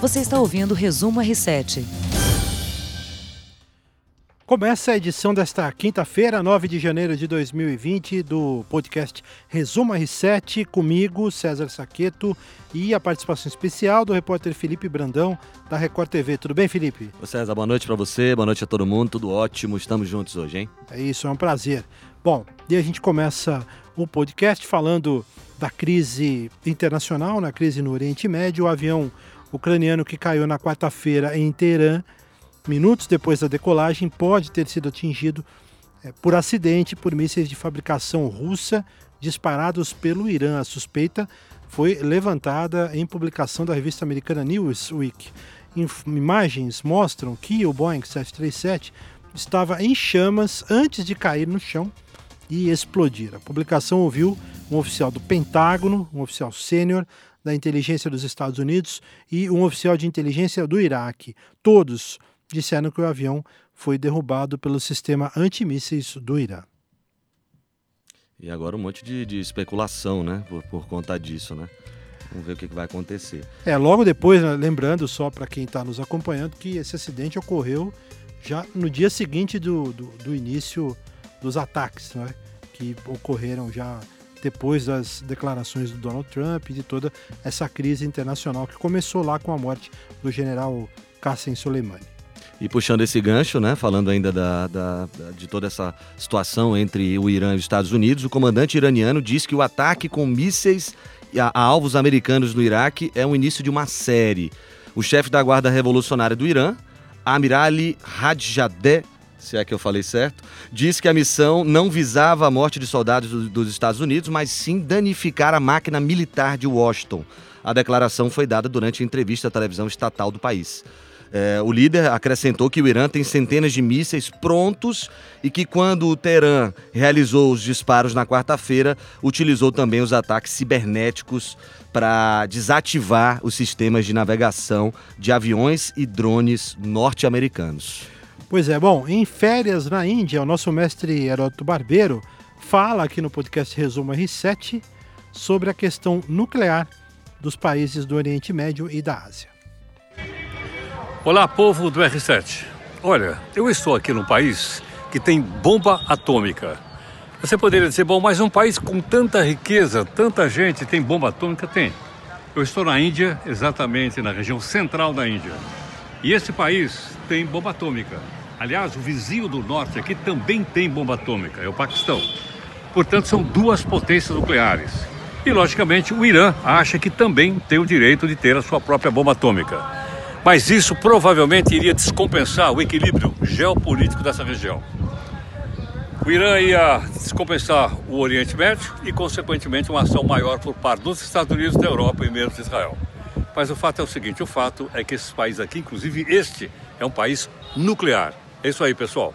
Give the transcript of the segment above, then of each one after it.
Você está ouvindo o Resumo R7. Começa a edição desta quinta-feira, 9 de janeiro de 2020, do podcast Resumo R7, comigo, César Saqueto, e a participação especial do repórter Felipe Brandão, da Record TV. Tudo bem, Felipe? Ô César, boa noite para você, boa noite a todo mundo, tudo ótimo, estamos juntos hoje, hein? É isso, é um prazer. Bom, e a gente começa o podcast falando da crise internacional, na crise no Oriente Médio, o avião ucraniano que caiu na quarta-feira em Teherã minutos depois da decolagem, pode ter sido atingido é, por acidente por mísseis de fabricação russa disparados pelo Irã. A suspeita foi levantada em publicação da revista americana Newsweek. Imagens mostram que o Boeing 737 estava em chamas antes de cair no chão e explodir. A publicação ouviu um oficial do Pentágono, um oficial sênior da inteligência dos Estados Unidos e um oficial de inteligência do Iraque. Todos disseram que o avião foi derrubado pelo sistema antimísseis do Irã. E agora um monte de, de especulação, né? Por, por, conta disso, né? Vamos ver o que, vai acontecer. É, logo depois, né, lembrando só para quem está nos acompanhando, que esse acidente ocorreu já no dia seguinte do, do, do início dos ataques, né? Que ocorreram já depois das declarações do Donald Trump e de toda essa crise internacional que começou lá com a morte do general Qassem Soleimani. E puxando esse gancho, né, falando ainda da, da, de toda essa situação entre o Irã e os Estados Unidos, o comandante iraniano diz que o ataque com mísseis a, a alvos americanos no Iraque é o início de uma série. O chefe da Guarda Revolucionária do Irã, Amirali Rajadeh, se é que eu falei certo, disse que a missão não visava a morte de soldados do, dos Estados Unidos, mas sim danificar a máquina militar de Washington. A declaração foi dada durante a entrevista à televisão estatal do país. É, o líder acrescentou que o Irã tem centenas de mísseis prontos e que, quando o Teherã realizou os disparos na quarta-feira, utilizou também os ataques cibernéticos para desativar os sistemas de navegação de aviões e drones norte-americanos. Pois é, bom, em férias na Índia, o nosso mestre Heródoto Barbeiro fala aqui no podcast Resumo R7 sobre a questão nuclear dos países do Oriente Médio e da Ásia. Olá, povo do R7. Olha, eu estou aqui num país que tem bomba atômica. Você poderia dizer, bom, mas um país com tanta riqueza, tanta gente tem bomba atômica? Tem. Eu estou na Índia, exatamente na região central da Índia. E esse país tem bomba atômica. Aliás, o vizinho do norte aqui também tem bomba atômica, é o Paquistão. Portanto, são duas potências nucleares. E, logicamente, o Irã acha que também tem o direito de ter a sua própria bomba atômica mas isso provavelmente iria descompensar o equilíbrio geopolítico dessa região. O Irã ia descompensar o Oriente Médio e, consequentemente, uma ação maior por parte dos Estados Unidos, da Europa e mesmo de Israel. Mas o fato é o seguinte: o fato é que esses países aqui, inclusive este, é um país nuclear. É isso aí, pessoal.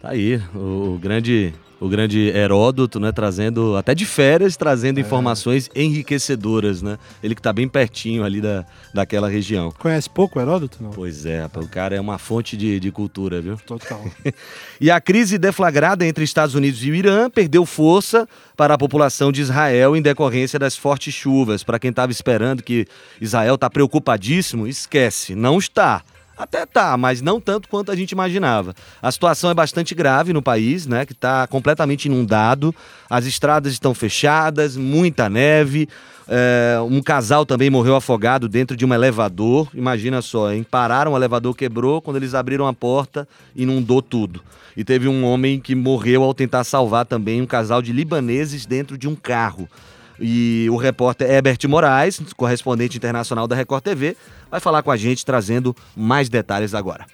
Tá aí, o grande o grande Heródoto, né, trazendo até de férias, trazendo é. informações enriquecedoras, né? Ele que está bem pertinho ali da, daquela região. Conhece pouco o Heródoto, não? Pois é, o cara é uma fonte de, de cultura, viu? Total. e a crise deflagrada entre Estados Unidos e o Irã perdeu força para a população de Israel em decorrência das fortes chuvas. Para quem estava esperando que Israel está preocupadíssimo, esquece, não está. Até tá, mas não tanto quanto a gente imaginava. A situação é bastante grave no país, né? Que está completamente inundado. As estradas estão fechadas, muita neve. É, um casal também morreu afogado dentro de um elevador. Imagina só, hein? Pararam, o elevador quebrou. Quando eles abriram a porta, inundou tudo. E teve um homem que morreu ao tentar salvar também um casal de libaneses dentro de um carro. E o repórter Herbert Moraes, correspondente internacional da Record TV, vai falar com a gente trazendo mais detalhes agora.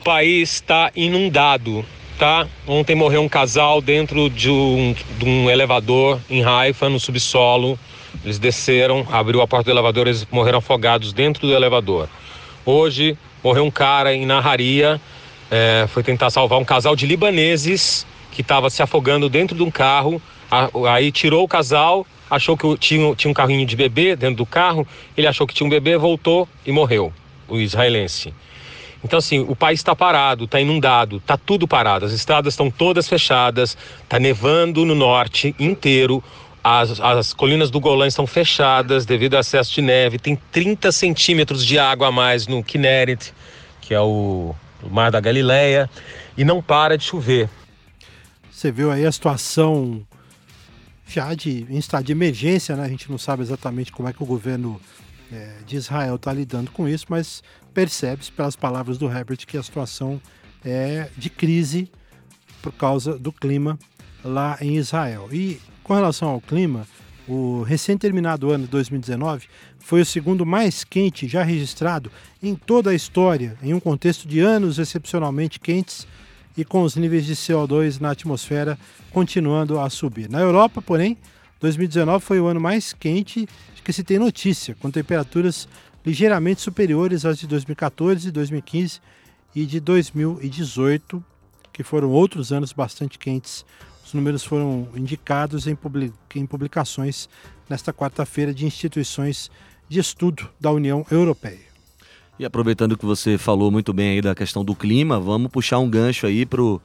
O país está inundado, tá? Ontem morreu um casal dentro de um, de um elevador em Haifa, no subsolo. Eles desceram, abriu a porta do elevador, eles morreram afogados dentro do elevador. Hoje morreu um cara em Naharia, é, foi tentar salvar um casal de libaneses que estava se afogando dentro de um carro Aí tirou o casal, achou que tinha, tinha um carrinho de bebê dentro do carro, ele achou que tinha um bebê, voltou e morreu, o israelense. Então, assim, o país está parado, está inundado, está tudo parado. As estradas estão todas fechadas, está nevando no norte inteiro. As, as colinas do Golã estão fechadas devido ao excesso de neve. Tem 30 centímetros de água a mais no Kinneret, que é o, o mar da Galileia, e não para de chover. Você viu aí a situação já de, em estado de emergência, né? A gente não sabe exatamente como é que o governo é, de Israel está lidando com isso, mas percebe-se pelas palavras do Herbert que a situação é de crise por causa do clima lá em Israel. E com relação ao clima, o recém-terminado ano de 2019 foi o segundo mais quente já registrado em toda a história, em um contexto de anos excepcionalmente quentes e com os níveis de CO2 na atmosfera continuando a subir. Na Europa, porém, 2019 foi o ano mais quente que se tem notícia, com temperaturas ligeiramente superiores às de 2014, 2015 e de 2018, que foram outros anos bastante quentes. Os números foram indicados em, publicações nesta quarta-feira de instituições de estudo da União Europeia. E aproveitando que você falou muito bem aí da questão do clima, vamos puxar um gancho aí para uh,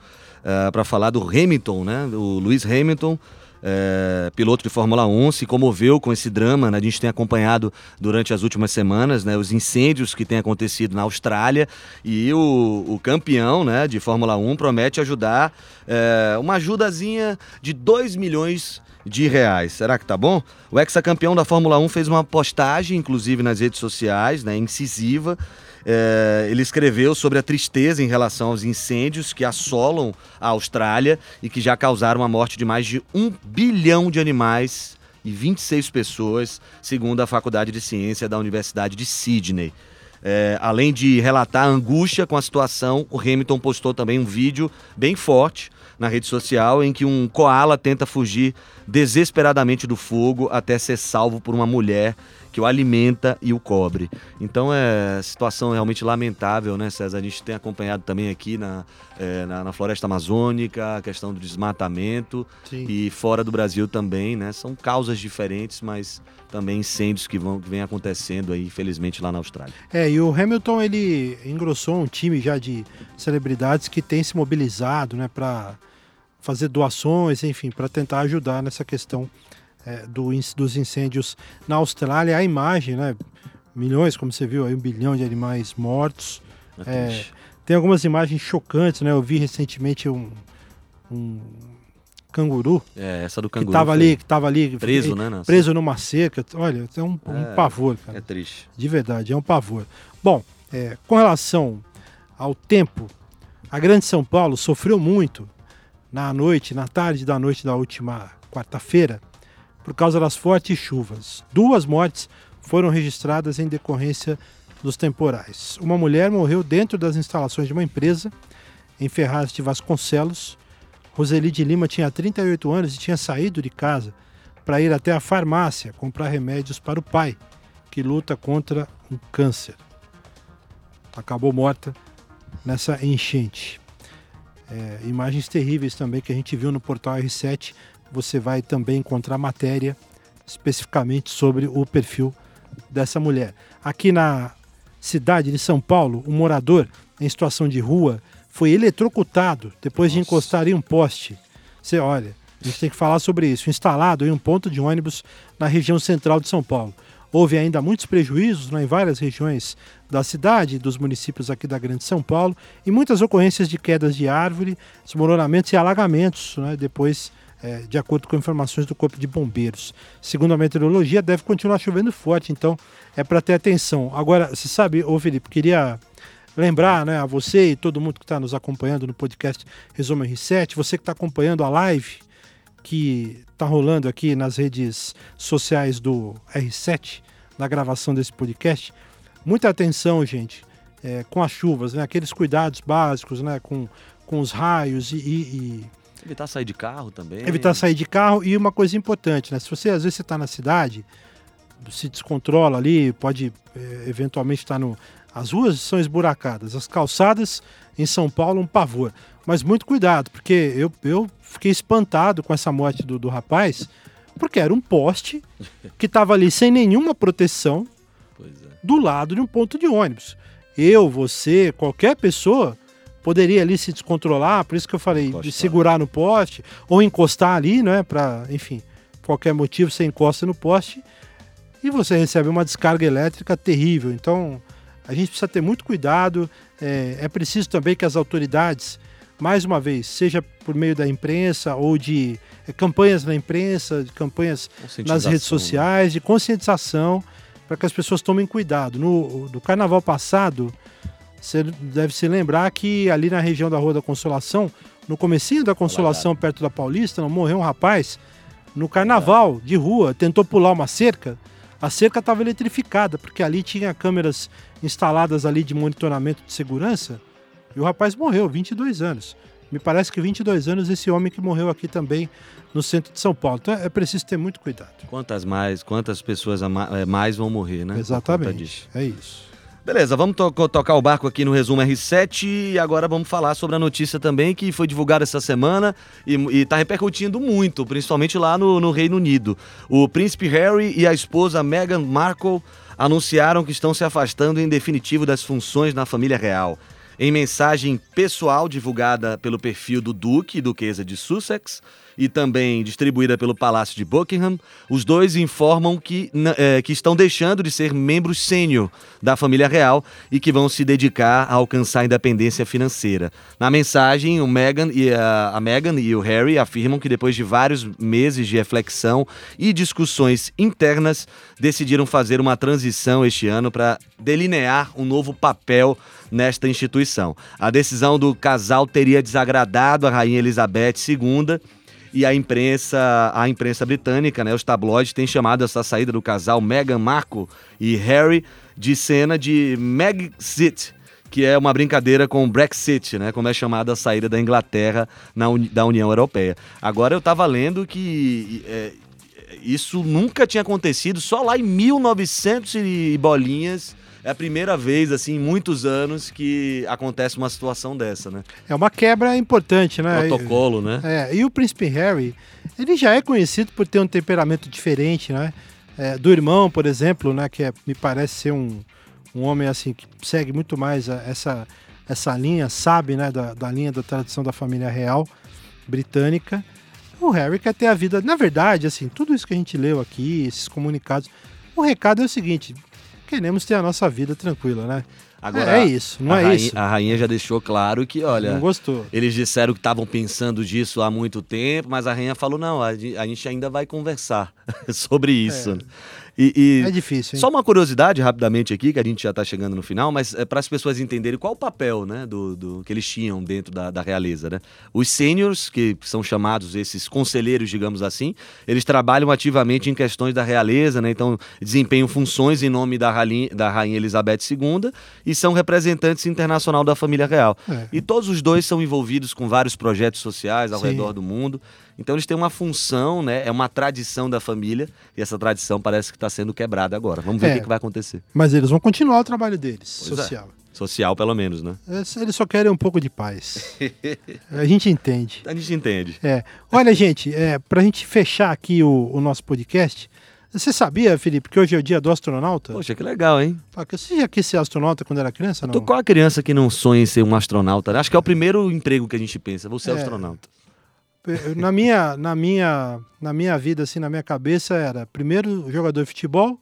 eh, falar do Hamilton, né? O Lewis Hamilton, é, piloto de Fórmula 1, se comoveu com esse drama. Né? A gente tem acompanhado durante as últimas semanas né, os incêndios que têm acontecido na Austrália e o, o campeão né, de Fórmula 1 promete ajudar é, uma ajudazinha de 2 milhões de reais. Será que tá bom? O ex-campeão da Fórmula 1 fez uma postagem, inclusive nas redes sociais, né, incisiva, é, ele escreveu sobre a tristeza em relação aos incêndios que assolam a Austrália e que já causaram a morte de mais de um bilhão de animais e 26 pessoas, segundo a Faculdade de Ciência da Universidade de Sydney. É, além de relatar a angústia com a situação, o Hamilton postou também um vídeo bem forte na rede social em que um koala tenta fugir desesperadamente do fogo até ser salvo por uma mulher que o alimenta e o cobre. Então é situação realmente lamentável, né, César? A gente tem acompanhado também aqui na, é, na, na, floresta amazônica a questão do desmatamento Sim. e fora do Brasil também, né? São causas diferentes, mas também incêndios que vão que vem acontecendo aí, infelizmente, lá na Austrália. É, e o Hamilton ele engrossou um time já de celebridades que tem se mobilizado, né, para fazer doações, enfim, para tentar ajudar nessa questão é, do, dos incêndios na Austrália. A imagem, né? Milhões, como você viu aí, um bilhão de animais mortos. É, tem algumas imagens chocantes, né? Eu vi recentemente um, um canguru. É, essa do canguru. Que estava ali, que tava ali. Preso, né? Preso numa cerca. Olha, é um, um é, pavor, cara. É triste. De verdade, é um pavor. Bom, é, com relação ao tempo, a Grande São Paulo sofreu muito na noite, na tarde da noite da última quarta-feira, por causa das fortes chuvas. Duas mortes foram registradas em decorrência dos temporais. Uma mulher morreu dentro das instalações de uma empresa em Ferraz de Vasconcelos. Roseli de Lima tinha 38 anos e tinha saído de casa para ir até a farmácia comprar remédios para o pai, que luta contra um câncer. Acabou morta nessa enchente. É, imagens terríveis também que a gente viu no portal R7 você vai também encontrar matéria especificamente sobre o perfil dessa mulher. Aqui na cidade de São Paulo, um morador em situação de rua foi eletrocutado depois Nossa. de encostar em um poste. Você olha, a gente tem que falar sobre isso. Instalado em um ponto de ônibus na região central de São Paulo. Houve ainda muitos prejuízos né, em várias regiões da cidade, dos municípios aqui da Grande São Paulo, e muitas ocorrências de quedas de árvore, desmoronamentos e alagamentos né, depois é, de acordo com informações do Corpo de Bombeiros. Segundo a meteorologia, deve continuar chovendo forte, então é para ter atenção. Agora, você sabe, ô Felipe, queria lembrar né, a você e todo mundo que está nos acompanhando no podcast Resumo R7, você que está acompanhando a live que está rolando aqui nas redes sociais do R7, na gravação desse podcast, muita atenção, gente, é, com as chuvas, né, aqueles cuidados básicos, né, com, com os raios e, e Evitar sair de carro também. Evitar sair de carro e uma coisa importante, né? Se você às vezes está na cidade, se descontrola ali, pode é, eventualmente estar tá no. As ruas são esburacadas, as calçadas em São Paulo um pavor. Mas muito cuidado, porque eu, eu fiquei espantado com essa morte do, do rapaz, porque era um poste que estava ali sem nenhuma proteção. Do lado de um ponto de ônibus. Eu, você, qualquer pessoa poderia ali se descontrolar, por isso que eu falei de segurar no poste ou encostar ali, né, para, enfim, qualquer motivo você encosta no poste e você recebe uma descarga elétrica terrível. Então a gente precisa ter muito cuidado. É, é preciso também que as autoridades, mais uma vez, seja por meio da imprensa ou de é, campanhas na imprensa, de campanhas nas redes né? sociais, de conscientização, para que as pessoas tomem cuidado. No, no carnaval passado, você deve se lembrar que ali na região da Rua da Consolação, no comecinho da Consolação, perto da Paulista, morreu um rapaz no carnaval de rua, tentou pular uma cerca. A cerca estava eletrificada, porque ali tinha câmeras instaladas ali de monitoramento de segurança. E o rapaz morreu, 22 anos. Me parece que 22 anos esse homem que morreu aqui também no centro de São Paulo. Então é preciso ter muito cuidado. Quantas mais, quantas pessoas eh, mais vão morrer, né? Exatamente. É isso. Beleza, vamos to- tocar o barco aqui no resumo R7 e agora vamos falar sobre a notícia também que foi divulgada essa semana e, está repercutindo muito, principalmente lá no, no Reino Unido. O príncipe Harry e a esposa Meghan Markle anunciaram que estão se afastando em definitivo das funções na família real. Em mensagem pessoal divulgada pelo perfil do Duque e Duquesa de Sussex e também distribuída pelo Palácio de Buckingham, os dois informam que, eh, que estão deixando de ser membros sênior da família real e que vão se dedicar a alcançar a independência financeira. Na mensagem, o Meghan e a, a Meghan e o Harry afirmam que depois de vários meses de reflexão e discussões internas, decidiram fazer uma transição este ano para delinear um novo papel nesta instituição. A decisão do casal teria desagradado a rainha Elizabeth II e a imprensa, a imprensa britânica, né, os tabloides têm chamado essa saída do casal Meghan Markle e Harry de cena de Megxit, que é uma brincadeira com o Brexit, né, como é chamada a saída da Inglaterra Uni- da União Europeia. Agora eu estava lendo que é, isso nunca tinha acontecido, só lá em 1900 e bolinhas é a primeira vez, assim, em muitos anos que acontece uma situação dessa, né? É uma quebra importante, né? Protocolo, né? É, e o príncipe Harry, ele já é conhecido por ter um temperamento diferente, né? É, do irmão, por exemplo, né? Que é- me parece ser um, um homem assim que segue muito mais a- essa, essa linha, sabe, né? Da, da linha da tradição da família real britânica. O Harry quer ter a vida. Na verdade, assim, tudo isso que a gente leu aqui, esses comunicados, o recado é o seguinte: queremos ter a nossa vida tranquila, né? Agora, é isso, não é rainha, isso. A rainha já deixou claro que, olha, Não gostou. eles disseram que estavam pensando disso há muito tempo, mas a rainha falou, não, a a gente ainda vai conversar sobre isso. E, e- É difícil, hein? Só uma curiosidade rapidamente aqui, que a gente já está chegando no final, mas é para as pessoas entenderem qual o papel né, do, do- que eles tinham dentro da, da realeza. Né? Os seniors, que são chamados esses conselheiros, digamos assim, eles trabalham ativamente em questões da realeza, né? então desempenham funções em nome da rainha, da rainha Elizabeth II e são representantes internacional da família real. É. E todos os dois são envolvidos com vários projetos sociais ao Sim. redor do mundo. Então eles têm uma função, né? É uma tradição da família e essa tradição parece que está sendo quebrada agora. Vamos ver É. o que, que vai acontecer. Mas eles vão continuar o trabalho deles, Pois é. social. Social, pelo menos, né? Eles- Eles só querem um pouco de paz. A gente entende. A gente entende. É. Olha, gente, é, para a gente fechar aqui o, o nosso podcast, você sabia, Felipe, que hoje é o dia do astronauta? Poxa, que legal, hein? Ah, Você já quis ser astronauta quando era criança? Não? Qual a criança que não sonha em ser um astronauta? né? Acho que é o primeiro emprego que a gente pensa. Vou ser É. astronauta. Na minha, na, minha, na minha vida, assim, na minha cabeça, era primeiro jogador de futebol,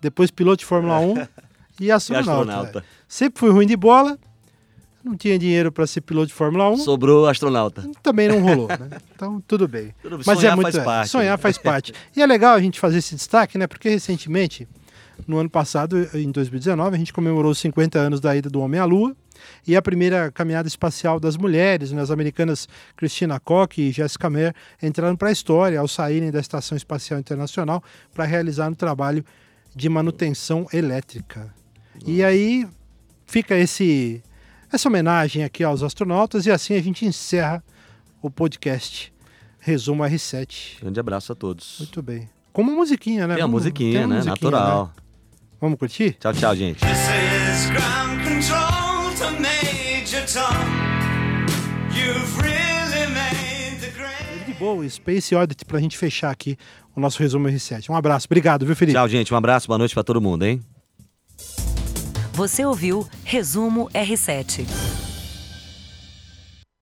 depois piloto de Fórmula 1 e astronauta. astronauta. é. Sempre fui ruim de bola, não tinha dinheiro para ser piloto de Fórmula 1, Sobrou astronauta. também não rolou, né? Então, tudo bem. Tudo bem, Mas sonhar é muito faz é, parte. sonhar faz parte. E é legal a gente fazer esse destaque, né? Porque recentemente, no ano passado, em 2019, a gente comemorou os 50 anos da ida do homem à Lua e a primeira caminhada espacial das mulheres, né? as americanas Christina Koch e Jessica Meir entraram para a história ao saírem da Estação Espacial Internacional para realizar um trabalho de manutenção elétrica. E aí fica esse essa homenagem aqui aos astronautas e assim a gente encerra o podcast Resumo R7. Grande abraço a todos. Muito bem. Com uma musiquinha, né? Tem a Vamos- musiquinha, tem né? musiquinha, Natural. né? Vamos curtir? Tchau, tchau, gente. De boa, Space Oddity pra gente fechar aqui o nosso resumo R7. Um abraço. Obrigado, viu, Felipe? Tchau, gente. Um abraço, boa noite pra todo mundo, hein? Você ouviu Resumo R7.